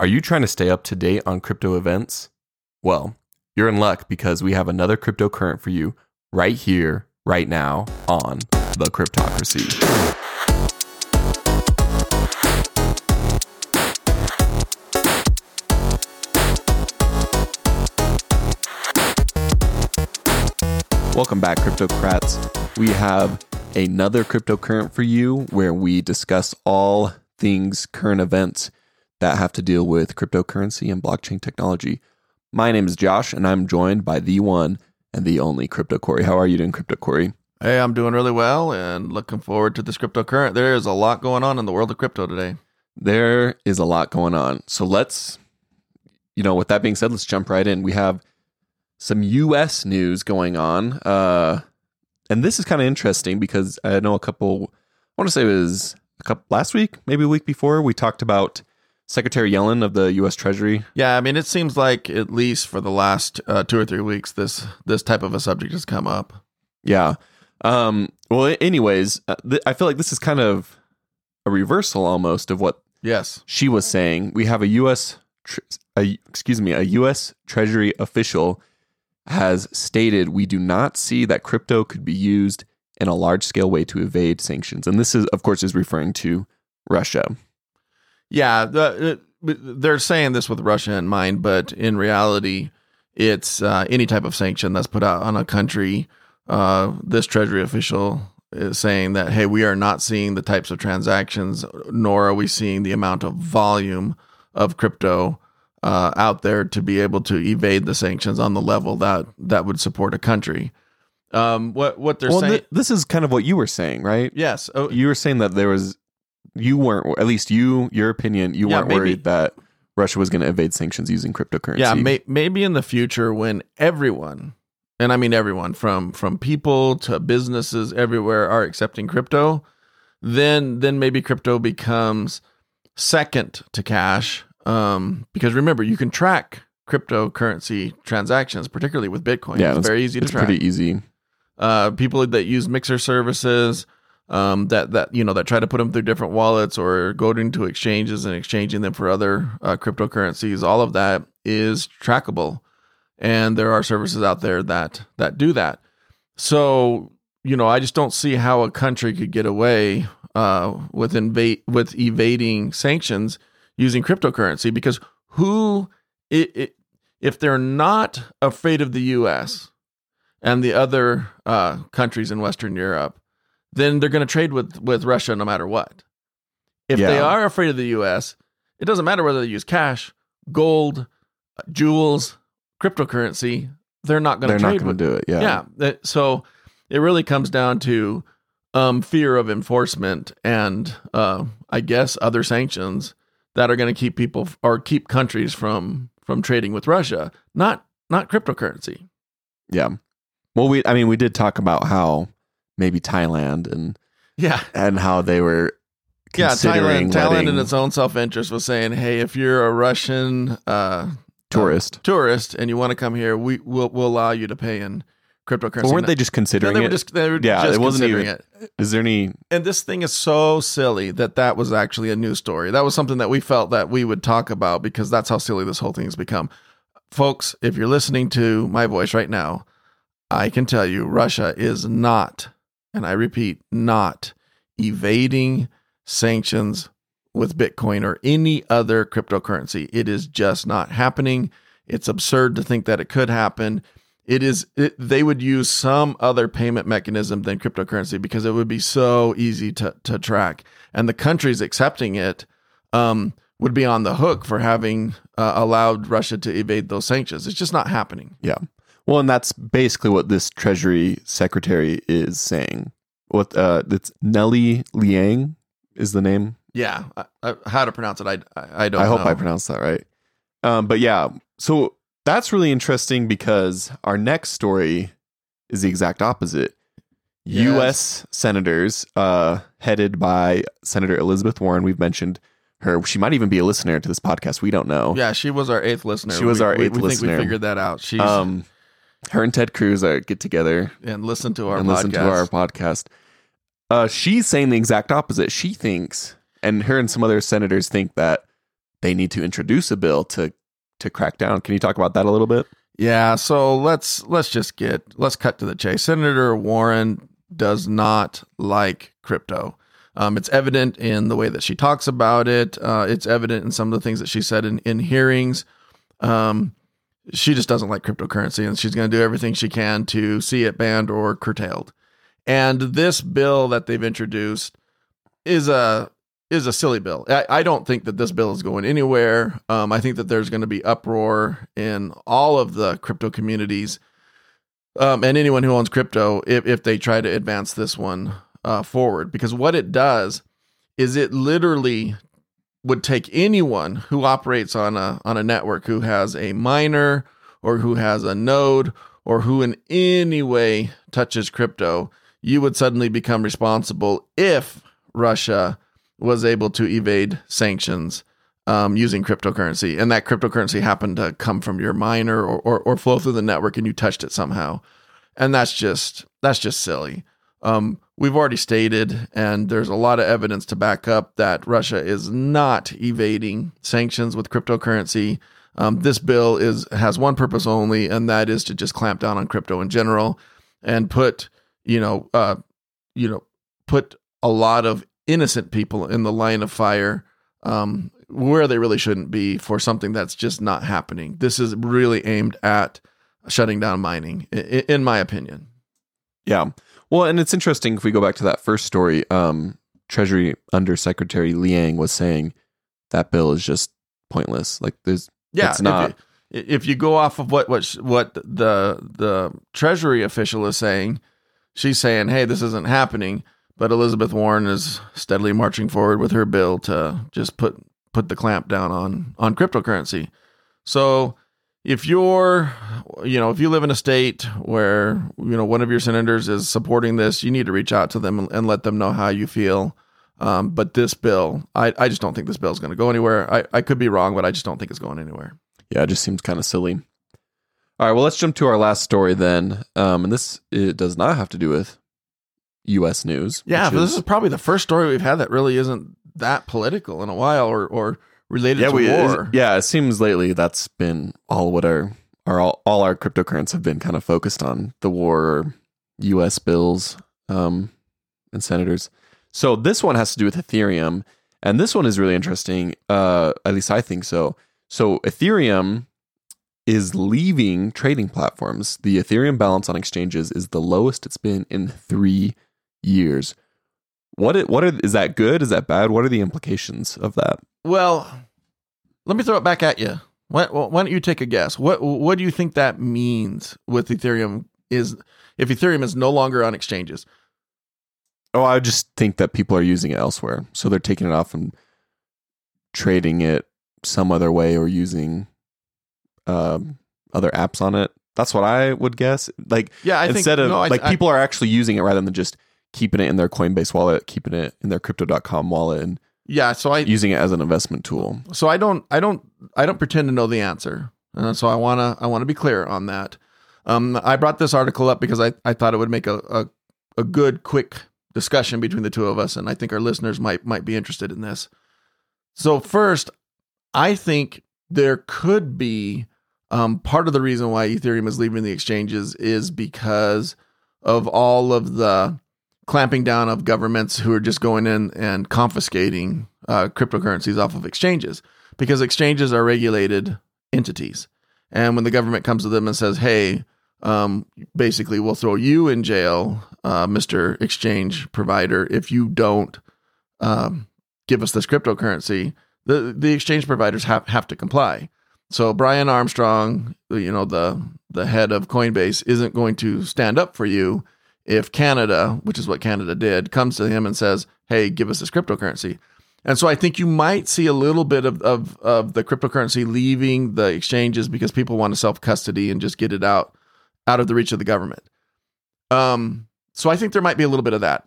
Are you trying to stay up to date on crypto events? Well, you're in luck because we have another cryptocurrent for you right here, right now on The Cryptocracy. Welcome back, Cryptocrats. We have another cryptocurrent for you where we discuss all things current events that have to deal with cryptocurrency and blockchain technology. My name is Josh, and I'm joined by the one and the only Crypto Cory. How are you doing, Crypto Cory? Hey, I'm doing really well and looking forward to this cryptocurrent. There is a lot going on in the world of crypto today. There is a lot going on. So let's, you know, with that being said, let's jump right in. We have some US news going on. Uh, and this is kind of interesting because I know a couple, I want to say it was a couple last week, maybe a week before, we talked about Secretary Yellen of the U.S. Treasury. Yeah, I mean, it seems like at least for the last uh, two or three weeks, this this type of a subject has come up. Yeah. Um, well, anyways, uh, th- I feel like this is kind of a reversal almost of what Yes. she was saying. We have a U.S. Tr- a, excuse me, a U.S. Treasury official has stated we do not see that crypto could be used in a large scale way to evade sanctions, and this is, of course, is referring to Russia. Yeah, the, uh, they're saying this with Russia in mind, but in reality, it's uh, any type of sanction that's put out on a country. Uh, this Treasury official is saying that, hey, we are not seeing the types of transactions, nor are we seeing the amount of volume of crypto uh, out there to be able to evade the sanctions on the level that that would support a country. Um, what what they're well, saying? th- this is kind of what you were saying, right? yes. Oh, You were saying that there was, you weren't, at least you, your opinion, you Yeah, weren't maybe. worried that Russia was going to evade sanctions using cryptocurrency. Yeah, may, maybe in the future when everyone, and I mean everyone from from people to businesses everywhere are accepting crypto, then then maybe crypto becomes second to cash. Um, because remember, you can track cryptocurrency transactions, particularly with Bitcoin. Yeah, it's very easy to it's track. pretty easy. uh, people that use mixer services um, that that you know that try to put them through different wallets or go into exchanges and exchanging them for other uh, cryptocurrencies. All of that is trackable, and there are services out there that that do that. So you know, I just don't see how a country could get away uh, with invade with evading sanctions using cryptocurrency because who it, it, if they're not afraid of the U.S and the other uh, countries in Western Europe, then they're going to trade with with Russia no matter what. If they are afraid of the U.S., it doesn't matter whether they use cash, gold, uh, jewels, cryptocurrency. They're not going to. They're to not going to do it. Yeah. Yeah. so it really comes down to um, fear of enforcement and uh, I guess other sanctions that are going to keep people or keep countries from from trading with Russia, not not cryptocurrency. Yeah. Well, we, I mean, we did talk about how maybe Thailand and, Yeah. and how they were Yeah, considering Thailand, Thailand letting in its own self interest was saying, "Hey, if you're a Russian uh, tourist. tourist and you want to come here, we will we'll allow you to pay in cryptocurrency." Weren't they just No, considering they were it? just they were Yeah, just it wasn't considering even- it. Is there any? And this thing is so silly that that was actually a news story. That was something that we felt that we would talk about because that's how silly this whole thing has become. Folks, if you're listening to my voice right now, I can tell you Russia is not, and I repeat, not evading sanctions with Bitcoin or any other cryptocurrency. It is just not happening. It's absurd to think that it could happen. It is it, they would use some other payment mechanism than cryptocurrency because it would be so easy to to track, and the countries accepting it um, would be on the hook for having uh, allowed Russia to evade those sanctions. It's just not happening. Yeah. Well, and that's basically what this Treasury Secretary is saying. What? Uh, it's Nellie Liang is the name. Yeah, I, I, how to pronounce it? I I, I don't. I hope know. I pronounced that right. Um, but yeah, so that's really interesting because our next story is the exact opposite. Yes. U.S. senators, uh, headed by Senator Elizabeth Warren, we've mentioned her. She might even be a listener to this podcast. We don't know. Yeah, she was our eighth listener. She was We- our we, eighth we listener. think we figured that out. She's Um, her and Ted Cruz are get together and listen to our and podcast. listen to our podcast. Uh, she's saying the exact opposite. She thinks, and her and some other senators think that they need to introduce a bill to to crack down. Can you talk about that a little bit? Yeah, so let's let's just get let's cut to the chase. Senator Warren does not like crypto. Um, it's evident in the way that she talks about it. Uh, it's evident in some of the things that she said in in hearings. Um, she just doesn't like cryptocurrency, and she's going to do everything she can to see it banned or curtailed. And this bill that they've introduced is a is a silly bill. I, I don't think that this bill is going anywhere. Um, I think that there's going to be uproar in all of the crypto communities um, and anyone who owns crypto if, if they try to advance this one uh, forward. Because what it does is it literally would take anyone who operates on a on a network who has a miner or who has a node or who in any way touches crypto, you would suddenly become responsible if Russia was able to evade sanctions um, using cryptocurrency, and that cryptocurrency happened to come from your miner or, or, or flow through the network, and you touched it somehow, and that's just that's just silly. Um, we've already stated, and there's a lot of evidence to back up that Russia is not evading sanctions with cryptocurrency. Um, this bill is has one purpose only, and that is to just clamp down on crypto in general and put you know uh, you know put a lot of innocent people in the line of fire um, where they really shouldn't be for something that's just not happening. This is really aimed at shutting down mining, in, in my opinion. Yeah. Well, and it's interesting if we go back to that first story. Um, Treasury Undersecretary Liang was saying that bill is just pointless. Like there's, yeah, it's not. If you, if you go off of what what what the the Treasury official is saying, she's saying, "Hey, this isn't happening." But Elizabeth Warren is steadily marching forward with her bill to just put put the clamp down on on cryptocurrency. So if you're you know if you live in a state where you know one of your senators is supporting this you need to reach out to them and, let them know how you feel um, but this bill I, I just don't think this bill is going to go anywhere I, I could be wrong but i just don't think it's going anywhere Yeah, it just seems kind of silly. All right, well, let's jump to our last story then. Um, and this it does not have to do with U.S. news. yeah but this is probably the first story we've had that really isn't that political in a while or or related yeah, to we, war yeah. It seems lately that's been all what our our all, all our cryptocurrencies have been kind of focused on the war, U.S. bills, um, and senators. So this one has to do with Ethereum, and this one is really interesting. Uh, at least I think so. So Ethereum is leaving trading platforms. The Ethereum balance on exchanges is the lowest it's been in three years. What it, what are, is that good? Is that bad? What are the implications of that? Well, let me throw it back at you. Why, why don't you take a guess? What what do you think that means with Ethereum? Is if Ethereum is no longer on exchanges? Oh, I just think that people are using it elsewhere, so they're taking it off and trading it some other way or using um, other apps on it. That's what I would guess. Like Yeah, I instead think of no, I, like I- people are actually using it rather than just keeping it in their Coinbase wallet, keeping it in their crypto.com wallet and yeah, so I using it as an investment tool. so I don't I don't I don't pretend to know the answer, and so I wanna I wanna be clear on that. Um, I brought this article up because I, I thought it would make a, a a good quick discussion between the two of us, and I think our listeners might might be interested in this. So first, I think there could be um, part of the reason why Ethereum is leaving the exchanges is because of all of the clamping down of governments who are just going in and confiscating uh, cryptocurrencies off of exchanges because exchanges are regulated entities. And when the government comes to them and says, hey, um, basically, we'll throw you in jail, uh, Mr. Exchange Provider, if you don't um, give us this cryptocurrency, the, the exchange providers have, have to comply. So Brian Armstrong, you know, the the head of Coinbase, isn't going to stand up for you if Canada, which is what Canada did, comes to him and says, "Hey, give us this cryptocurrency." And so I think you might see a little bit of of, of the cryptocurrency leaving the exchanges because people want to self custody and just get it out out of the reach of the government. Um, so I think there might be a little bit of that.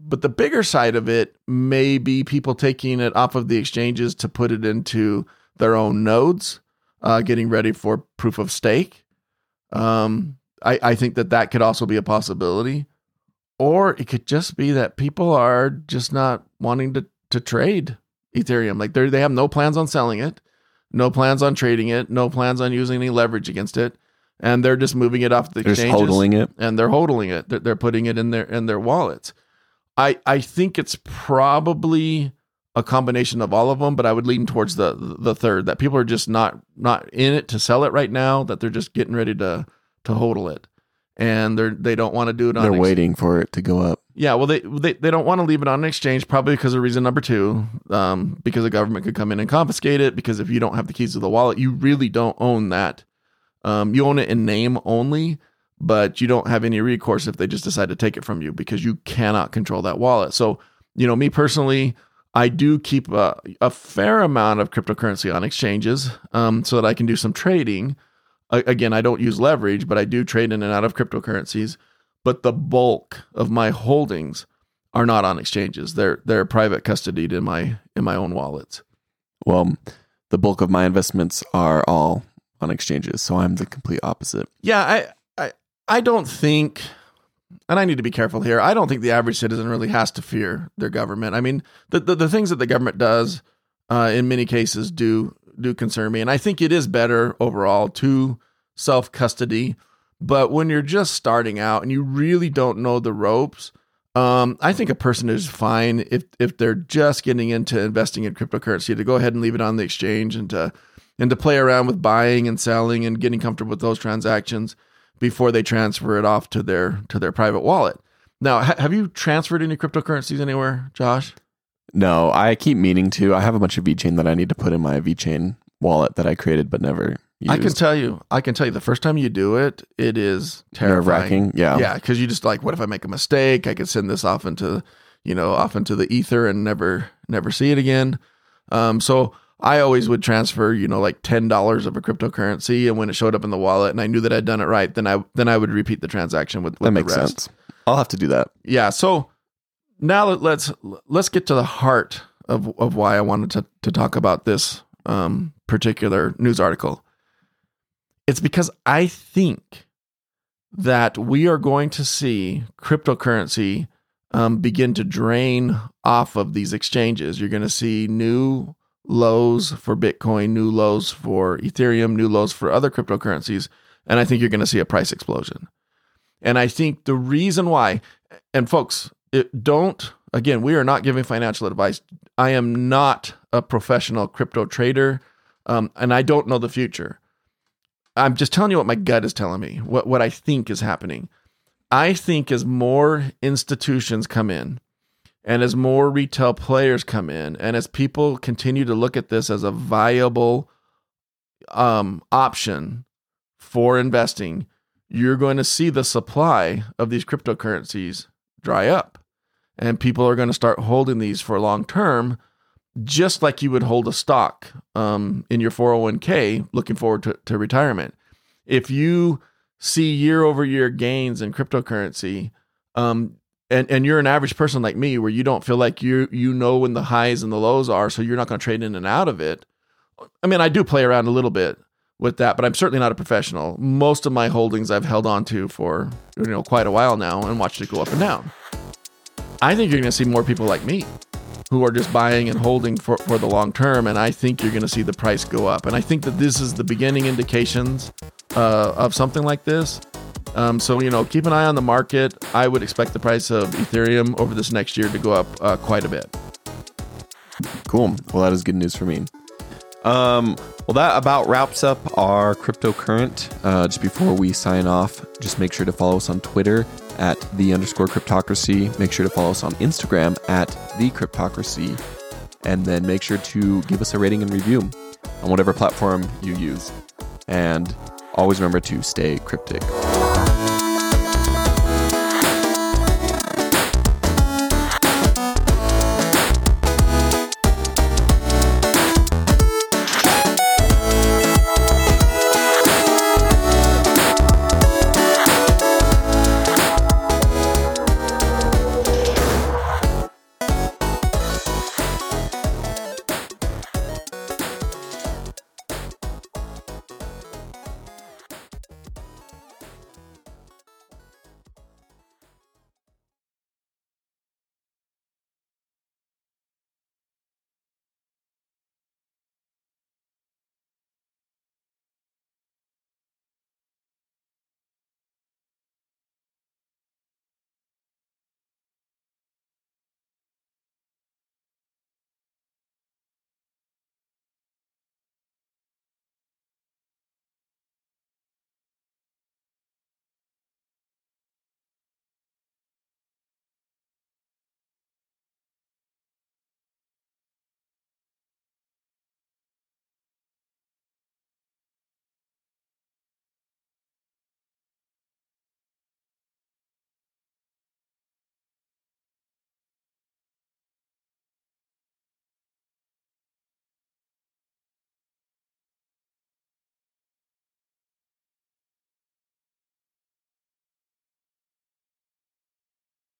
But the bigger side of it may be people taking it off of the exchanges to put it into their own nodes, uh, getting ready for proof of stake. Um, I, I think that that could also be a possibility. Or it could just be that people are just not wanting to, to trade Ethereum. Like they they have no plans on selling it, no plans on trading it, no plans on using any leverage against it, and they're just moving it off the They're exchanges hodling it. and they're hodling it. They're, they're putting it in their in their wallets. I I think it's probably a combination of all of them, but I would lean towards the the third that people are just not not in it to sell it right now. That they're just getting ready to to hodl it, and they're they don't want to do it on. They're ex- waiting for it to go up. Yeah, well, they they, they don't want to leave it on an exchange probably because of reason number two, um, because the government could come in and confiscate it. Because if you don't have the keys to the wallet, you really don't own that. Um, you own it in name only, but you don't have any recourse if they just decide to take it from you because you cannot control that wallet. So, you know, me personally, I do keep a, a fair amount of cryptocurrency on exchanges um, so that I can do some trading. Again, I don't use leverage, but I do trade in and out of cryptocurrencies. But the bulk of my holdings are not on exchanges. They're they're private custodied in my in my own wallets. Well, the bulk of my investments are all on exchanges, so I'm the complete opposite. Yeah, I I I don't think and I need to be careful here. I don't think the average citizen really has to fear their government. I mean, the the, the things that the government does uh, in many cases do do concern me, and I think it is better overall to self custody. But when you're just starting out and you really don't know the ropes, um, I think a person is fine if if they're just getting into investing in cryptocurrency to go ahead and leave it on the exchange and to and to play around with buying and selling and getting comfortable with those transactions before they transfer it off to their to their private wallet. Now, ha- have you transferred any cryptocurrencies anywhere, Josh? No, I keep meaning to. I have a bunch of VeChain that I need to put in my VeChain wallet that I created but never used. I can tell you, I can tell you, the first time you do it, it is terrifying. Yeah. Yeah, because you just like, what if I make a mistake? I could send this off into, you know, off into the ether and never, never see it again. Um, so I always would transfer, you know, like ten dollars of a cryptocurrency, and when it showed up in the wallet, and I knew that I'd done it right, then I then I would repeat the transaction with, with that makes the rest. sense. I'll have to do that. Yeah. So now let- let's let's get to the heart of of why I wanted to to talk about this um, particular news article. It's because I think that we are going to see cryptocurrency um, begin to drain off of these exchanges. You're going to see new lows for Bitcoin, new lows for Ethereum, new lows for other cryptocurrencies, and I think you're going to see a price explosion. And I think the reason why, and folks, it, don't again, we are not giving financial advice. I am not a professional crypto trader, um, and I don't know the future. I'm just telling you what my gut is telling me, what what I think is happening. I think as more institutions come in, and as more retail players come in, and as people continue to look at this as a viable um, option for investing, you're going to see the supply of these cryptocurrencies dry up. And people are going to start holding these for long term, just like you would hold a stock um, in your 401k looking forward to, to retirement. If you see year over year gains in cryptocurrency, um, and, and you're an average person like me where you don't feel like you you know when the highs and the lows are, so you're not going to trade in and out of it. I mean, I do play around a little bit with that, but I'm certainly not a professional. Most of my holdings I've held on to for you know quite a while now and watched it go up and down. I think you're going to see more people like me who are just buying and holding for, for the long term, and I think you're going to see the price go up. And I think that this is the beginning indications uh, of something like this. Um, so you know, keep an eye on the market. I would expect the price of Ethereum over this next year to go up uh, quite a bit. Cool. Well, that is good news for me. Um, well, that about wraps up our cryptocurrent. Uh, just before we sign off, just make sure to follow us on Twitter at the underscore cryptocracy. Make sure to follow us on Instagram at the cryptocracy. And then make sure to give us a rating and review on whatever platform you use. And always remember to stay cryptic.